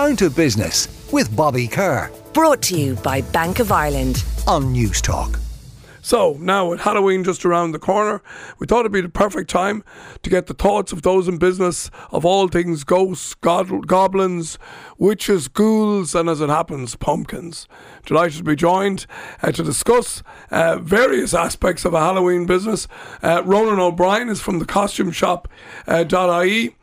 Down to Business with Bobby Kerr. Brought to you by Bank of Ireland. On Newstalk. So, now with Halloween just around the corner, we thought it'd be the perfect time to get the thoughts of those in business of all things ghosts, god- goblins, witches, ghouls, and as it happens, pumpkins. Delighted to be joined uh, to discuss uh, various aspects of a Halloween business. Uh, Ronan O'Brien is from the costume shop uh, .ie.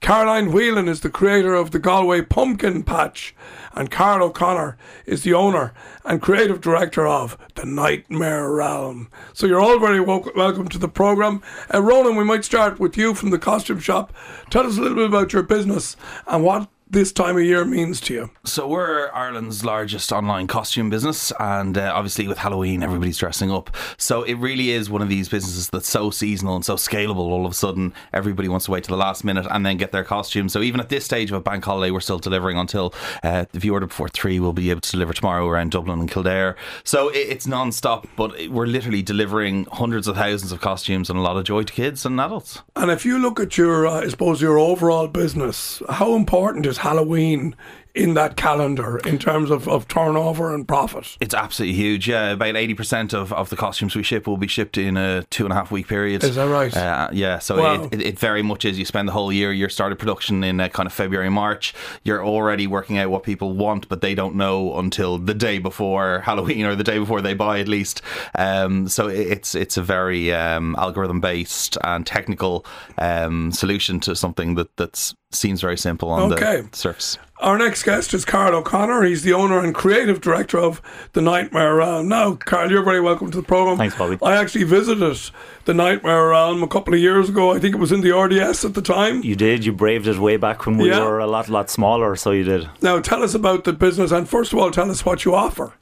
Caroline Whelan is the creator of the Galway Pumpkin Patch, and Carl O'Connor is the owner and creative director of the Nightmare Realm. So you're all very wel- welcome to the program. Uh, Ronan, we might start with you from the costume shop. Tell us a little bit about your business and what this time of year means to you. So we're Ireland's largest online costume business, and uh, obviously with Halloween, everybody's dressing up. So it really is one of these businesses that's so seasonal and so scalable. All of a sudden, everybody wants to wait to the last minute and then get their costume. So even at this stage of a bank holiday, we're still delivering until uh, if you order before three, we'll be able to deliver tomorrow around Dublin and Kildare. So it, it's non-stop, but we're literally delivering hundreds of thousands of costumes and a lot of joy to kids and adults. And if you look at your, uh, I suppose, your overall business, how important is Halloween in that calendar in terms of, of turnover and profit? It's absolutely huge. Yeah, about eighty percent of, of the costumes we ship will be shipped in a two and a half week period. Is that right? Uh, yeah. So Wow. it, it, it very much is. You spend the whole year. You're started production in uh, kind of February, March. You're already working out what people want, but they don't know until the day before Halloween or the day before they buy, at least. Um, so it, it's it's a very um, algorithm based and technical um, solution to something that that's seems very simple on Okay. the surface. Our next guest is Carl O'Connor. He's the owner and creative director of the Nightmare Realm. Now, Carl, you're very welcome to the program. Thanks, Bobby. I actually visited the Nightmare Realm a couple of years ago. I think it was in the RDS at the time. You did. You braved it way back when we Yeah. were a lot, lot smaller. So you did. Now, tell us about the business, and first of all, tell us what you offer.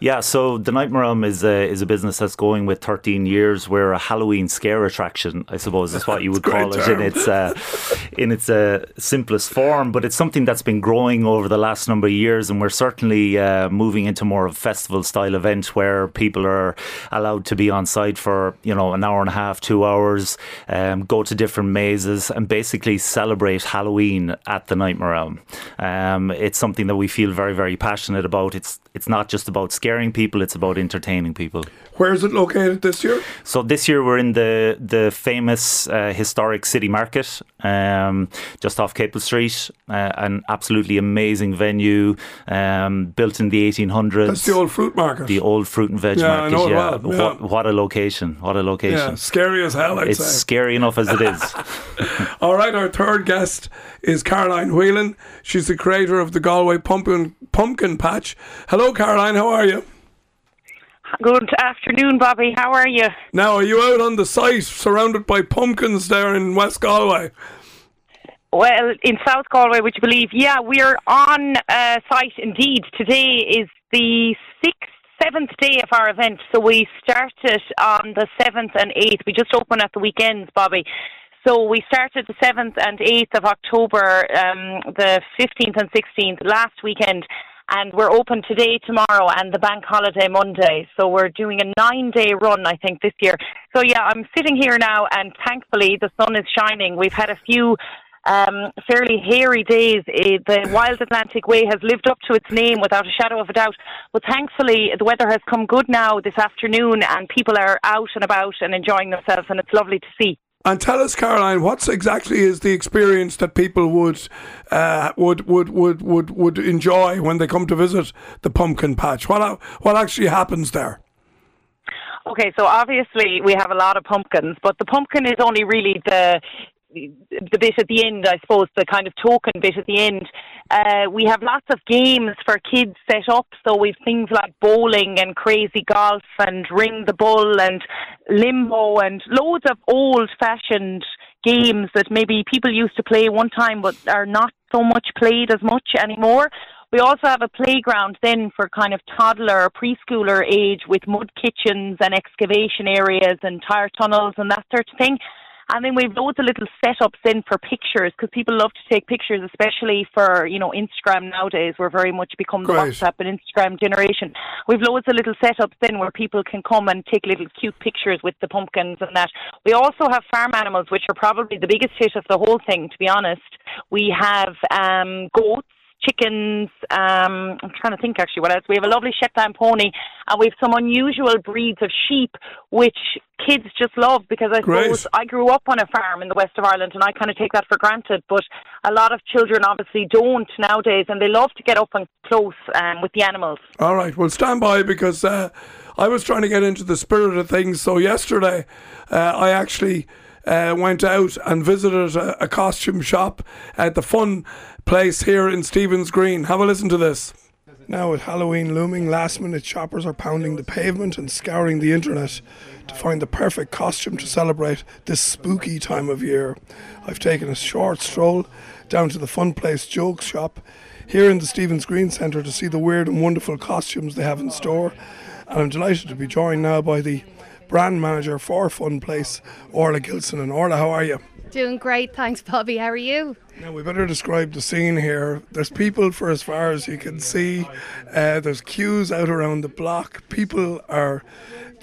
Yeah. So the Nightmare Realm is a, is a business that's going with 13 years. We're a Halloween scare attraction, I suppose, is what you would call great it in its uh, in its uh, simplest form. But it's something that's been growing over the last number of years, and we're certainly uh, moving into more of a festival style event where people are allowed to be on site for you know an hour and a half, two hours, um, go to different mazes, and basically celebrate Halloween at the Nightmare Realm. Um, it's something that we feel very, very passionate about. It's it's not just about scaring people; it's about entertaining people. Where is it located this year? So this year we're in the the famous uh, historic city market, um, just off Capel Street, uh, an absolutely amazing venue, um, built in the 1800s. That's the old fruit market. The old fruit and veg Yeah, I market. know yeah. well, yeah. What, what a location! What a location! yeah, scary as hell, I'd It's say. scary enough as it is. All right, our third guest is Caroline Whelan. She's the creator of the Galway Pumpkin Pumpkin Patch. Hello, Caroline. How are you? Good afternoon, Bobby. How are you? Now, are you out on the site, surrounded by pumpkins there in West Galway? Well, in South Galway, would you believe? Yeah, we're on uh, site indeed. Today is the sixth, seventh day of our event. So we started on the seventh and eighth. We just open at the weekends, Bobby. So we started the seventh and eighth of October, um, the fifteenth and sixteenth last weekend. And we're open today, tomorrow, and the bank holiday Monday. So we're doing a nine day run, I think, this year. So yeah, I'm sitting here now, and thankfully the sun is shining. We've had a few um, fairly hairy days. Uh, the Wild Atlantic Way has lived up to its name without a shadow of a doubt. But thankfully, the weather has come good now this afternoon, and people are out and about and enjoying themselves, and it's lovely to see. And tell us, Caroline, what's exactly is the experience that people would uh, would, would would would would enjoy when they come to visit the pumpkin patch? What what actually happens there? Okay, so obviously we have a lot of pumpkins, but the pumpkin is only really the the bit at the end, I suppose, the kind of token bit at the end. Uh, we have lots of games for kids set up, so we've things like bowling and crazy golf and ring the bull and limbo and loads of old-fashioned games that maybe people used to play one time but are not so much played as much anymore. We also have a playground then for kind of toddler or preschooler age with mud kitchens and excavation areas and tire tunnels and that sort of thing. And then we've loads of little setups in for pictures because people love to take pictures, especially for you know Instagram nowadays. We're very much become the Great. WhatsApp and Instagram generation. We've loads of little setups in where people can come and take little cute pictures with the pumpkins and that. We also have farm animals, which are probably the biggest hit of the whole thing. To be honest, we have um, goats chickens. Um, I'm trying to think actually what else. We have a lovely Shetland pony, and we have some unusual breeds of sheep, which kids just love because I Great. suppose I grew up on a farm in the west of Ireland, and I kind of take that for granted. But a lot of children obviously don't nowadays, and they love to get up and close um, with the animals. All right, well, stand by because uh, I was trying to get into the spirit of things. So, yesterday, uh, I actually uh, went out and visited a, a costume shop at the fun place here in Stephen's Green. Have a listen to this. Now, with Halloween looming, last minute shoppers are pounding the pavement and scouring the internet to find the perfect costume to celebrate this spooky time of year. I've taken a short stroll down to the Fun Place Jokes shop here in the Stephen's Green Centre to see the weird and wonderful costumes they have in store. And I'm delighted to be joined now by the brand manager for Fun Place, Orla Gilson. And Orla, how are you? Doing great, thanks, Bobby. How are you? Now we better describe the scene here. There's people for as far as you can see. Uh, there's queues out around the block. People are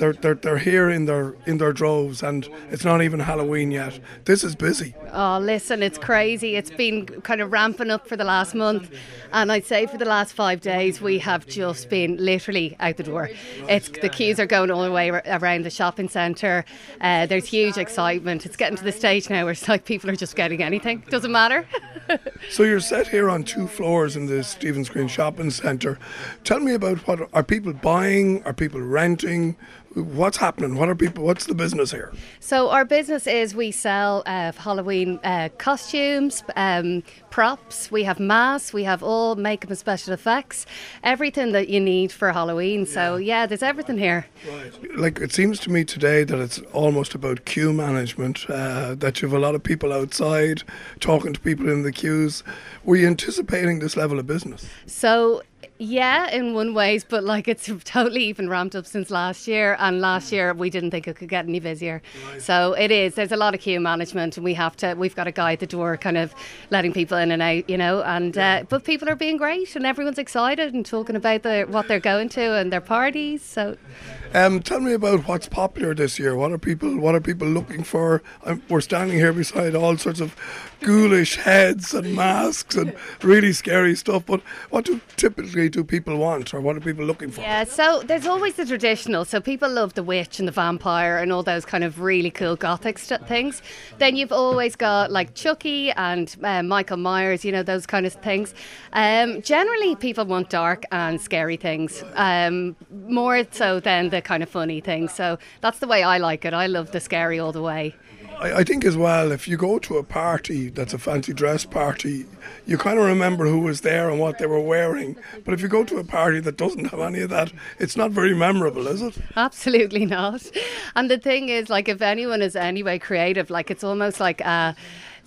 they're, they're they're here in their in their droves, and it's not even Halloween yet. This is busy. Oh, listen, it's crazy. It's been kind of ramping up for the last month, and I'd say for the last five days we have just been literally out the door. It's the queues are going all the way around the shopping centre. Uh, there's huge excitement. It's getting to the stage now where it's like people are just getting anything. Doesn't matter. So you're set here on two floors in the Stephen's Green Shopping Centre. Tell me about what are people buying? Are people renting? What's happening? What are people? What's the business here? So our business is we sell uh, Halloween uh, costumes, um, props. We have masks. We have all makeup and special effects. Everything that you need for Halloween. So yeah, there's everything here. Like it seems to me today that it's almost about queue management. Uh, that you have a lot of people outside talking to people in the queues. Were you anticipating this level of business? So yeah, in one ways, but like it's totally even ramped up since last year. And last year we didn't think it could get any busier. So it is. There's a lot of queue management, and we have to. We've got a guy at the door, kind of letting people in and out, you know. And uh, but people are being great, and everyone's excited and talking about the what they're going to and their parties. So Um, tell me about what's popular this year. What are people? What are people looking for? Um, we're standing here beside all sorts of ghoulish heads and masks and really scary stuff. But what do typically do people want, or what are people looking for? Yeah, so there's always the traditional. So people love the witch and the vampire and all those kind of really cool gothic st- things. Then you've always got like Chucky and uh, Michael Myers, you know, those kind of things. Um, generally, people want dark and scary things, um, more so than the kind of funny thing. So that's the way I like it. I love the scary all the way. I, I think as well, if you go to a party that's a fancy dress party, you kind of remember who was there and what they were wearing. But if you go to a party that doesn't have any of that, it's not very memorable, is it? Absolutely not. And the thing is, like, if anyone is anyway creative, like, it's almost like uh,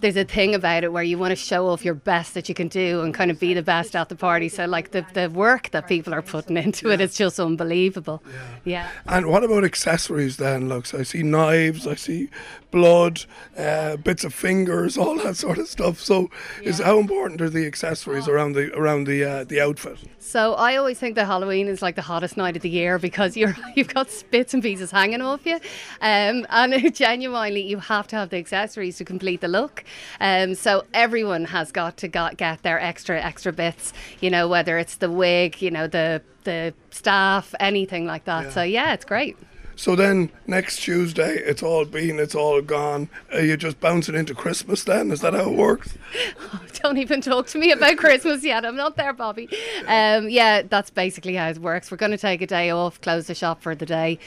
there's a thing about it where you want to show off your best that you can do and kind of be the best at the party. So, like, the, the work that people are putting into it is just unbelievable. Yeah. And what about accessories then? Looks, I see knives, I see blood, uh, bits of fingers, all that sort of stuff. So, is how important are the accessories around the around the uh, the outfit? So I always think that Halloween is like the hottest night of the year because you're you've got bits and pieces hanging off you, um, and genuinely you have to have the accessories to complete the look. Um, so everyone has got to got, get their extra extra bits. You know whether it's the wig, you know the the staff, anything like that. So yeah, it's great. So then next Tuesday, it's all been, it's all gone. Are you just bouncing into Christmas then? Is that how it works? Don't even talk to me about Christmas yet. I'm not there, Bobby. Um, yeah, that's basically how it works. We're going to take a day off, close the shop for the day,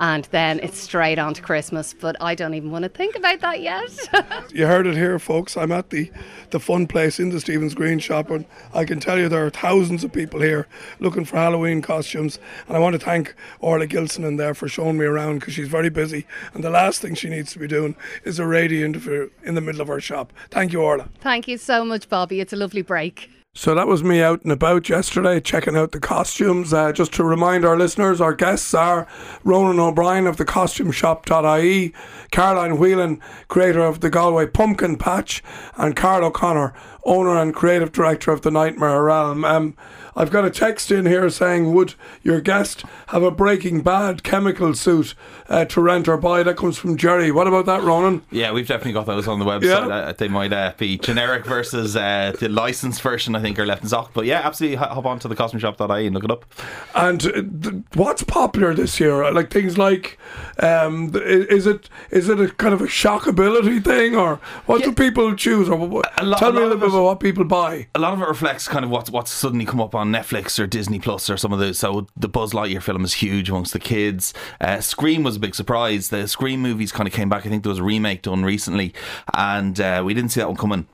and then it's straight on to Christmas. But I don't even want to think about that yet. You heard it here, folks. I'm at the, the fun place in the Stephen's Green shop, and I can tell you there are thousands of people here looking for Halloween costumes. And I want to thank Orla Gilson in there for showing me around because she's very busy. And the last thing she needs to be doing is a radio interview in the middle of her shop. Thank you, Orla. Thank you so much, Bobby. It's a lovely break. So that was me out and about yesterday, checking out the costumes. Uh, just to remind our listeners, our guests are Ronan O'Brien of the CostumeShop.ie, Caroline Whelan, creator of the Galway Pumpkin Patch, and Carl O'Connor, owner and creative director of the Nightmare Realm. Um, I've got a text in here saying, "Would your guest have a Breaking Bad chemical suit uh, to rent or buy?" That comes from Jerry. What about that, Ronan? Yeah, we've definitely got those on the website. Yeah. Uh, they might uh, be generic versus uh, the licensed version, I think, are left in stock. But yeah, absolutely hop on to the costumeshop.ie and look it up. And uh, th- what's popular this year? Like things like, um, is it is it a kind of a shockability thing, or what do people choose? Or what, A lot- tell a me a little bit it- about what people buy. A lot of it reflects kind of what's what's suddenly come up on Netflix or Disney Plus or some of those. So the Buzz Lightyear film is huge amongst the kids. Uh, Scream was a big surprise. The Scream movies kind of came back. I think there was a remake done recently, and uh, we didn't see that one coming.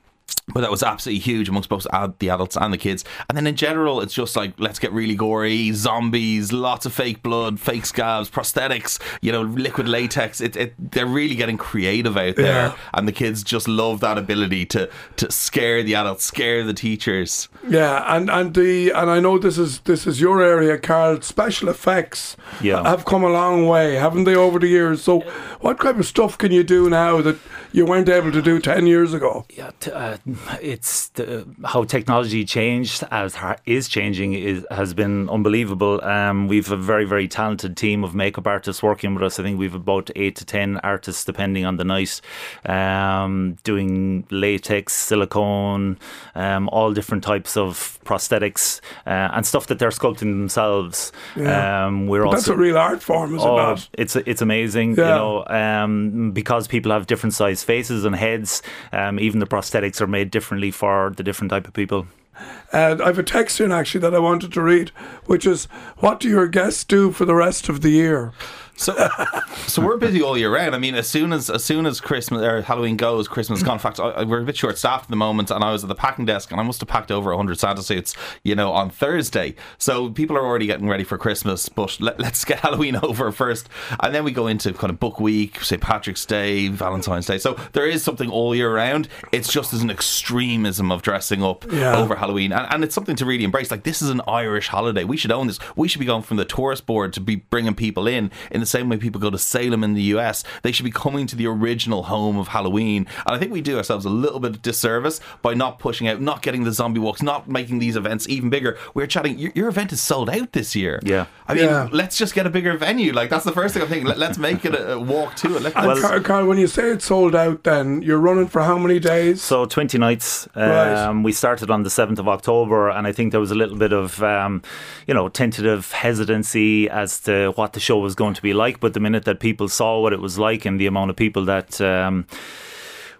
But that was absolutely huge amongst both ad- the adults and the kids. And then in general, it's just like, let's get really gory, zombies, lots of fake blood, fake scabs, prosthetics, you know, liquid latex. It, it, they're really getting creative out there. Yeah. And the kids just love that ability to, to scare the adults, scare the teachers. Yeah, and and the and I know this is this is your area, Carl. Special effects Yeah. have come a long way, haven't they, over the years? So, what kind of stuff can you do now that you weren't able to do ten years ago? Yeah, t- uh, it's the, how technology changed as is changing is has been unbelievable. Um, we've a very very talented team of makeup artists working with us. I think we've about eight to ten artists depending on the night, um, doing latex, silicone, um, all different types of prosthetics uh, and stuff that they're sculpting themselves. Yeah. Um, we're But that's also a real art form, is it Oh, not? it's it's amazing, Yeah. you know, um, because people have different size faces and heads. Um, even the prosthetics are made differently for the different type of people. And I have a text in actually that I wanted to read, which is, "What do your guests do for the rest of the year?" So, so we're busy all year round. I mean, as soon as as soon as Christmas or Halloween goes, Christmas is gone. In fact, I, I- we're a bit short staffed at the moment, and I was at the packing desk, and I must have packed over hundred Santa suits, you know, on Thursday. So people are already getting ready for Christmas, but let, let's get Halloween over first, and then we go into kind of Book Week, St. Patrick's Day, Valentine's Day. So there is something all year round. It's just as an extremism of dressing up Yeah. over Halloween, and, and it's something to really embrace. Like this is an Irish holiday. We should own this. We should be going from the tourist board to be bringing people in in the same way people go to Salem in the US. They should be coming to the original home of Halloween. And I think we do ourselves a little bit of disservice by not pushing out, not getting the zombie walks, not making these events even bigger. We are chatting. Your, your event is sold out this year. Yeah. I mean, Yeah. let's just get a bigger venue. Like that's the first thing I'm thinking. Let, let's make it a, a walk to it. Let, And Carl, Carl, when you say it's sold out, then you're running for how many days? So 20 nights. Right. Um, We started on the 7th of October, and I think there was a little bit of, um, you know, tentative hesitancy as to what the show was going to be like. But the minute that people saw what it was like and the amount of people that. Um,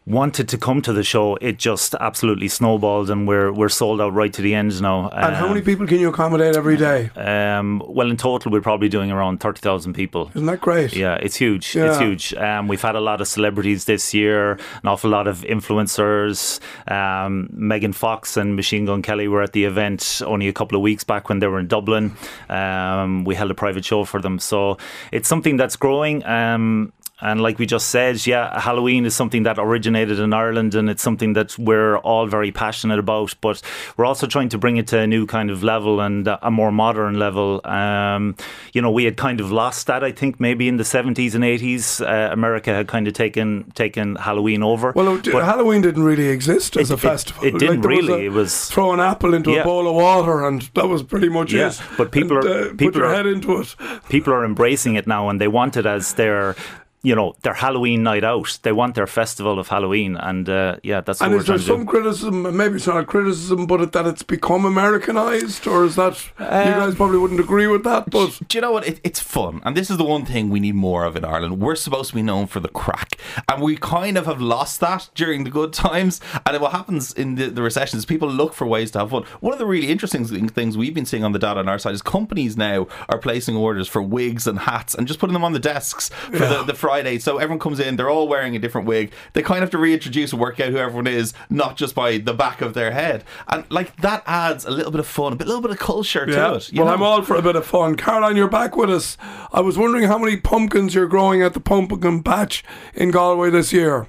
wanted to come to the show it just absolutely snowballed and we're we're sold out right to the end now and how Um, many people can you accommodate every day? um, well in total we're probably doing around 30,000 people Isn't that great? yeah, it's huge. It's huge. Um, we've had a lot of celebrities this year, an awful lot of influencers. Um, Megan Fox and Machine Gun Kelly were at the event only a couple of weeks back when they were in Dublin. Um, we held a private show for them. So it's something that's growing. Um, and like we just said, yeah, Halloween is something that originated in Ireland and it's something that we're all very passionate about. But we're also trying to bring it to a new kind of level and a more modern level. Um, you know, we had kind of lost that, I think, maybe in the 70s and 80s. Uh, America had kind of taken taken Halloween over. Well, it- Halloween didn't really exist as It- a festival. it didn't there was really. a- It was- throw an apple into a bowl of water, and that was pretty much Yeah, it. but people And, are- uh, put your are- head into it. people are embracing it now and they want it as their you know their Halloween night out. They want their festival of Halloween, and uh, yeah, that's what And we're is there trying to do. some criticism, maybe it's not a criticism, but it, that it's become Americanized, or is that you Um, guys probably wouldn't agree with that? But Do you know what? It, it's fun, and this is the one thing we need more of in Ireland. We're supposed to be known for the craic, and we kind of have lost that during the good times. And what happens in the, the recession is people look for ways to have fun. One of the really interesting things we've been seeing on the data on our side is companies now are placing orders for wigs and hats and just putting them on the desks for the, the Friday. So everyone comes in, they're all wearing a different wig. They kind of have to reintroduce and work out who everyone is, not just by the back of their head. And like that adds a little bit of fun, a bit- little bit of culture yeah, to it. you well, know? I'm all for a bit of fun. Caroline, you're back with us. I was wondering how many pumpkins you're growing at the pumpkin patch in Galway this year.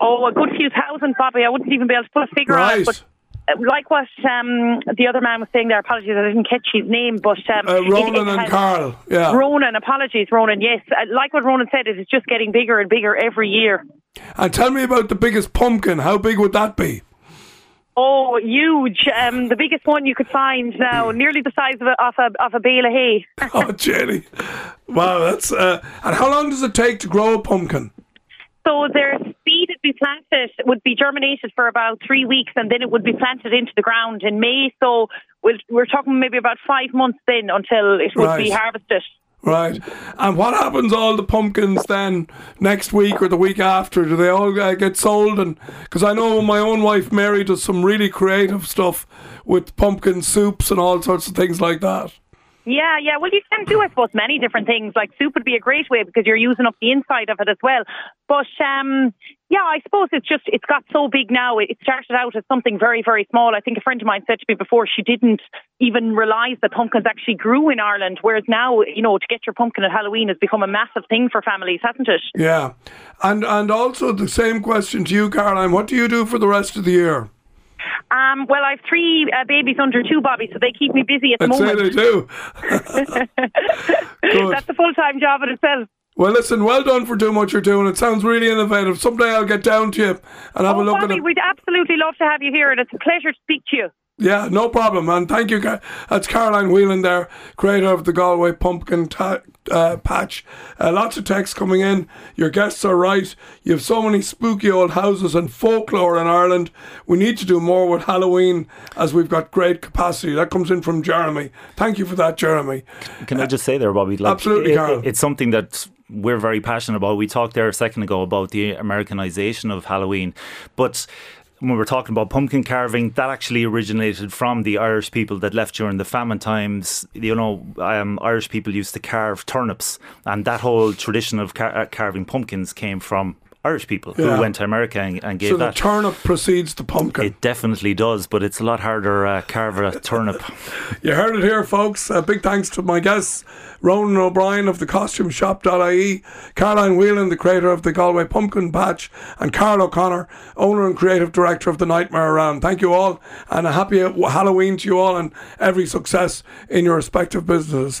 Oh, a good few thousand, Bobby. I wouldn't even be able to put a figure on it. But like what um, the other man was saying there, apologies, I didn't catch his name, but um, Uh, it- it and Carl, yeah. Ronan, apologies, Ronan. Yes, uh, like what Ronan said, it's just getting bigger and bigger every year. And tell me about the biggest pumpkin. How big would that be? Oh, huge! Um, the biggest one you could find now, nearly the size of a of a, of a bale of hay. oh, Jenny. Wow, that's. Uh, and how long does it take to grow a pumpkin? So would be planted, would be germinated for about three weeks, and then it would be planted into the ground in May. So we'll, we're talking maybe about five months then until it would be harvested. Right. And what happens all the pumpkins then next week or the week after? Do they all uh, get sold? And because I know my own wife Mary does some really creative stuff with pumpkin soups and all sorts of things like that. Yeah, yeah. Well, you can do, I suppose, many different things. Like soup would be a great way because you're using up the inside of it as well. But um, yeah, I suppose it's just it's got so big now. It started out as something very, very small. I think a friend of mine said to me before she didn't even realise that pumpkins actually grew in Ireland. Whereas now, you know, to get your pumpkin at Halloween has become a massive thing for families, hasn't it? Yeah. And and also the same question to you, Caroline. What do you do for the rest of the year? Um, well, I have three uh, babies under two, Bobby, so they keep me busy at the I'd say moment. they do. That's a full time job in itself. Well, listen, well done for doing what you're doing. It sounds really innovative. Someday I'll get down to you and have oh, a look Bobby, at it. we'd absolutely love to have you here, and it's a pleasure to speak to you. Yeah, no problem, man. Thank you. That's Caroline Whelan there, creator of the Galway Pumpkin ta- uh, Patch. Uh, lots of texts coming in. Your guests are right. You have so many spooky old houses and folklore in Ireland. We need to do more with Halloween as we've got great capacity. That comes in from Jeremy. Thank you for that, Jeremy. Can I just say there, Bobby? Like, Absolutely, it- Carl. It's something that we're very passionate about. We talked there a second ago about the Americanization of Halloween, but when we're talking about pumpkin carving, that actually originated from the Irish people that left during the famine times. You know, um, Irish people used to carve turnips, and that whole tradition of car- uh, carving pumpkins came from Irish people Yeah. who went to America and, and gave So the that. turnip precedes the pumpkin. it definitely does, but it's a lot harder uh, carve a turnip. You heard it here, folks. Uh, big thanks to my guests, Ronan O'Brien of the CostumeShop.ie, Caroline Whelan, the creator of the Galway Pumpkin Patch, and Carl O'Connor, owner and creative director of the Nightmare Realm. Thank you all, and a happy Halloween to you all, and every success in your respective businesses.